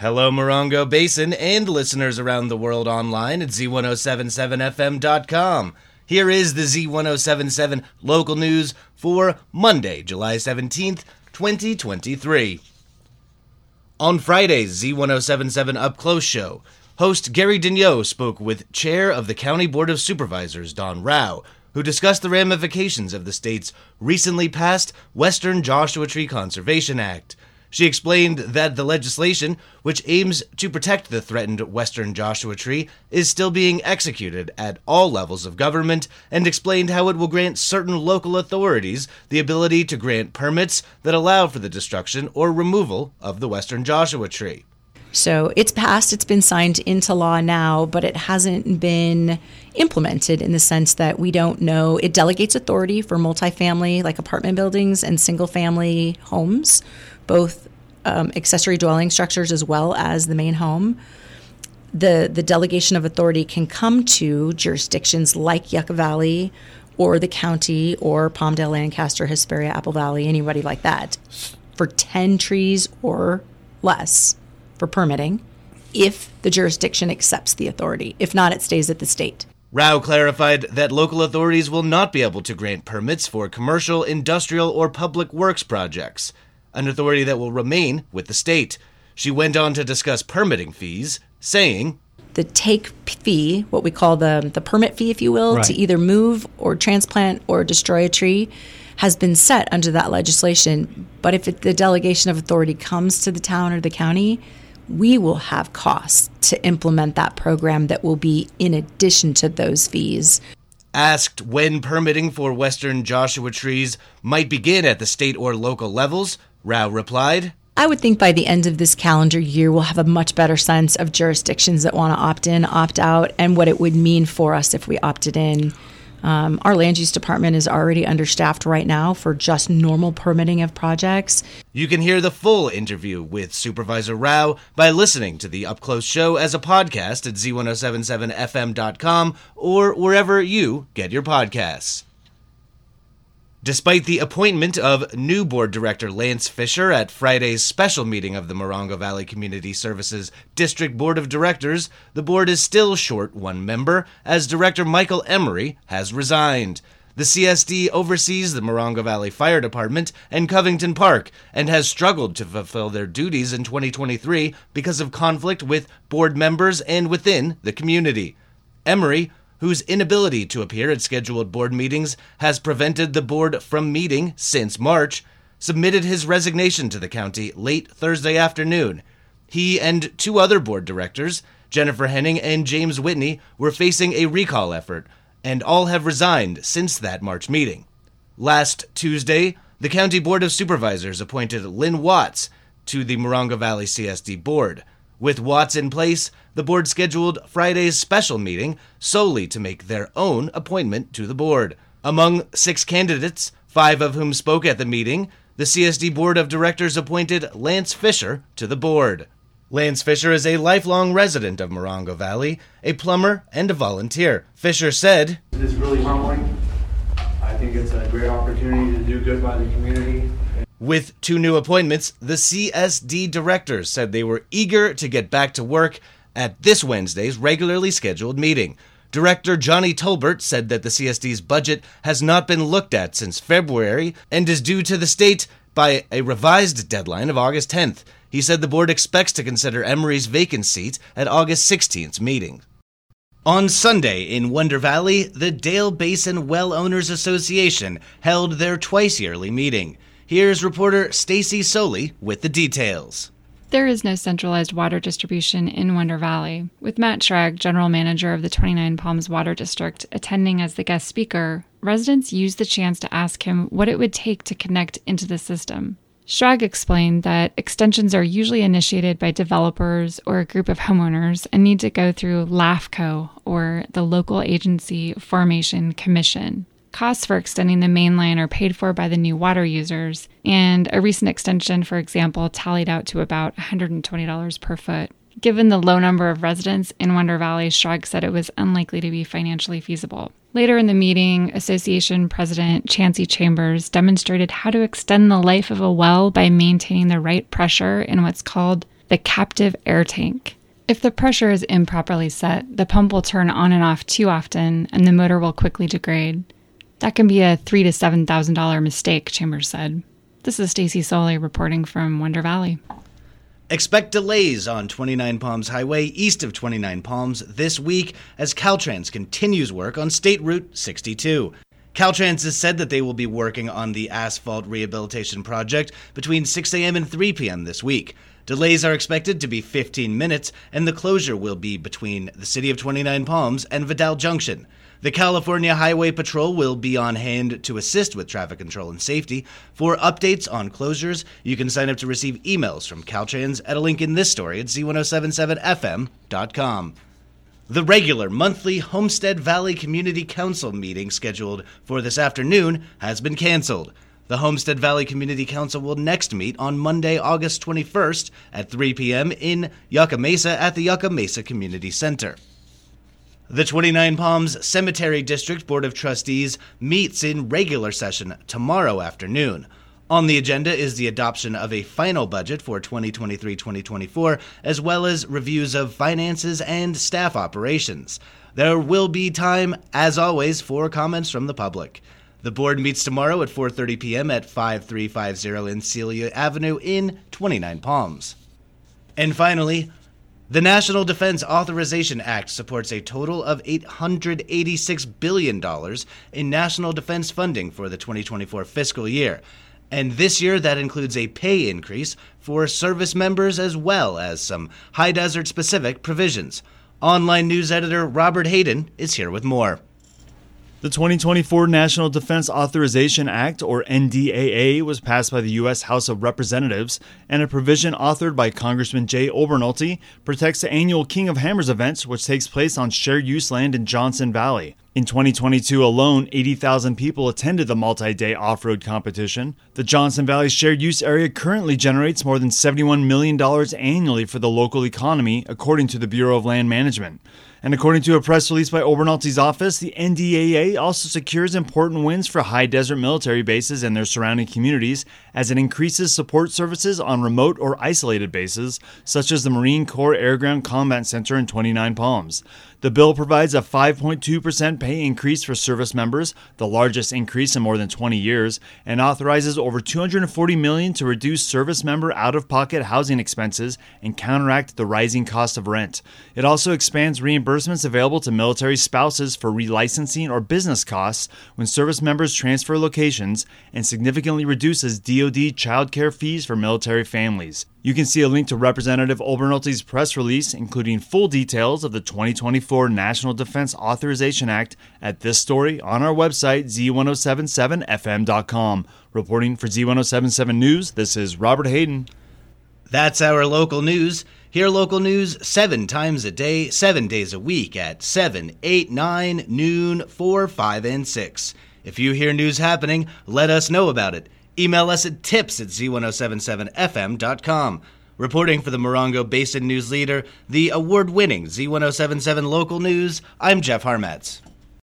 Hello, Morongo Basin and listeners around the world online at Z1077FM.com. Here is the Z1077 local news for Monday, July 17th, 2023. On Friday's Z1077 Up Close show, host Gary Daigneault spoke with Chair of the County Board of Supervisors, Dawn Rowe, who discussed the ramifications of the state's recently passed Western Joshua Tree Conservation Act. She explained that the legislation, which aims to protect the threatened western Joshua tree, is still being executed at all levels of government and explained how it will grant certain local authorities the ability to grant permits that allow for the destruction or removal of the western Joshua tree. So it's passed, it's been signed into law now, but it hasn't been implemented in the sense that we don't know. It delegates authority for multifamily, like apartment buildings, and single family homes both um, accessory dwelling structures as well as the main home. The, the delegation of authority can come to jurisdictions like Yucca Valley or the county or Palmdale, Lancaster, Hesperia, Apple Valley, anybody like that, for 10 trees or less for permitting if the jurisdiction accepts the authority. If not, it stays at the state. Rowe clarified that local authorities will not be able to grant permits for commercial, industrial, or public works projects an authority that will remain with the state. She went on to discuss permitting fees, saying, the take fee, what we call the, the permit fee, if you will, right. to either move or transplant or destroy a tree, has been set under that legislation. But if it, the delegation of authority comes to the town or the county, we will have costs to implement that program that will be in addition to those fees. Asked when permitting for Western Joshua trees might begin at the state or local levels, Rowe replied, I would think by the end of this calendar year, we'll have a much better sense of jurisdictions that want to opt in, opt out, and what it would mean for us if we opted in. Um, our land use department is already understaffed right now for just normal permitting of projects. You can hear the full interview with Supervisor Rowe by listening to the Up Close show as a podcast at z1077fm.com or wherever you get your podcasts. Despite the appointment of new board director Lance Fisher at Friday's special meeting of the Morongo Valley Community Services District Board of Directors, the board is still short one member, as Director Michael Emery has resigned. The CSD oversees the Morongo Valley Fire Department and Covington Park and has struggled to fulfill their duties in 2023 because of conflict with board members and within the community. Emery, whose inability to appear at scheduled board meetings has prevented the board from meeting since March, submitted his resignation to the county late Thursday afternoon. He and two other board directors, Jennifer Henning and James Whitney, were facing a recall effort, and all have resigned since that March meeting. Last Tuesday, the County Board of Supervisors appointed Lynn Watts to the Morongo Valley CSD Board. With Watts in place, the board scheduled Friday's special meeting solely to make their own appointment to the board. Among six candidates, five of whom spoke at the meeting, the CSD Board of Directors appointed Lance Fisher to the board. Lance Fisher is a lifelong resident of Morongo Valley, a plumber, and a volunteer. Fisher said, It is really humbling. I think it's a great opportunity to do good by the community. With two new appointments, the CSD directors said they were eager to get back to work at this Wednesday's regularly scheduled meeting. Director Johnny Tolbert said that the CSD's budget has not been looked at since February and is due to the state by a revised deadline of August 10th. He said the board expects to consider Emery's vacant seat at August 16th's meeting. On Sunday in Wonder Valley, the Dale Basin Well Owners Association held their twice yearly meeting. Here's reporter Stacy Soley with the details. There is no centralized water distribution in Wonder Valley, with Matt Schrag, general manager of the 29 Palms Water District, attending as the guest speaker. Residents used the chance to ask him what it would take to connect into the system. Schrag explained that extensions are usually initiated by developers or a group of homeowners and need to go through LAFCO, or the Local Agency Formation Commission. Costs for extending the main line are paid for by the new water users, and a recent extension, for example, tallied out to about $120 per foot. Given the low number of residents in Wonder Valley, Schrag said it was unlikely to be financially feasible. Later in the meeting, Association President Chancey Chambers demonstrated how to extend the life of a well by maintaining the right pressure in what's called the captive air tank. If the pressure is improperly set, the pump will turn on and off too often and the motor will quickly degrade. That can be a three to seven thousand dollar mistake, Chambers said. This is Stacy Soley reporting from Wonder Valley. Expect delays on 29 Palms Highway east of 29 Palms this week as Caltrans continues work on State Route 62. Caltrans has said that they will be working on the asphalt rehabilitation project between 6 a.m. and 3 p.m. this week. Delays are expected to be 15 minutes, and the closure will be between the city of 29 Palms and Vidal Junction. The California Highway Patrol will be on hand to assist with traffic control and safety. For updates on closures, you can sign up to receive emails from Caltrans at a link in this story at z1077fm.com. The regular monthly Homestead Valley Community Council meeting scheduled for this afternoon has been canceled. The Homestead Valley Community Council will next meet on Monday, August 21st at 3 p.m. in Yucca Mesa at the Yucca Mesa Community Center. The 29 Palms Cemetery District Board of Trustees meets in regular session tomorrow afternoon. On the agenda is the adoption of a final budget for 2023 2024, as well as reviews of finances and staff operations. There will be time, as always, for comments from the public. The board meets tomorrow at 4:30 p.m. at 5350 in Celia Avenue in 29 Palms. And finally, the National Defense Authorization Act supports a total of $886 billion in national defense funding for the 2024 fiscal year. And this year, that includes a pay increase for service members as well as some high desert specific provisions. Online news editor Robert Hayden is here with more. The 2024 National Defense Authorization Act, or NDAA, was passed by the U.S. House of Representatives, and a provision authored by Congressman Jay Obernolte protects the annual King of Hammers event, which takes place on shared use land in Johnson Valley. In 2022 alone, 80,000 people attended the multi day off road competition. The Johnson Valley shared use area currently generates more than $71 million annually for the local economy, according to the Bureau of Land Management. And according to a press release by Obernolte's office, the NDAA also secures important wins for high desert military bases and their surrounding communities as it increases support services on remote or isolated bases, such as the Marine Corps Air Ground Combat Center in 29 Palms. The bill provides a 5.2% pay increase for service members, the largest increase in more than 20 years, and authorizes over 240 million to reduce service member out-of-pocket housing expenses and counteract the rising cost of rent. It also expands reimbursements available to military spouses for relicensing or business costs when service members transfer locations and significantly reduces DoD child care fees for military families. You can see a link to Representative Obernolte's press release, including full details of the 2024 National Defense Authorization Act, at this story on our website, z1077fm.com. Reporting for Z1077 News, this is Robert Hayden. That's our local news. Hear local news seven times a day, seven days a week at 7, 8, 9, noon, 4, 5, and 6. If you hear news happening, let us know about it. Email us at tips at z1077fm.com. Reporting for the Morongo Basin News Leader, the award winning Z1077 Local News, I'm Jeff Harmetz.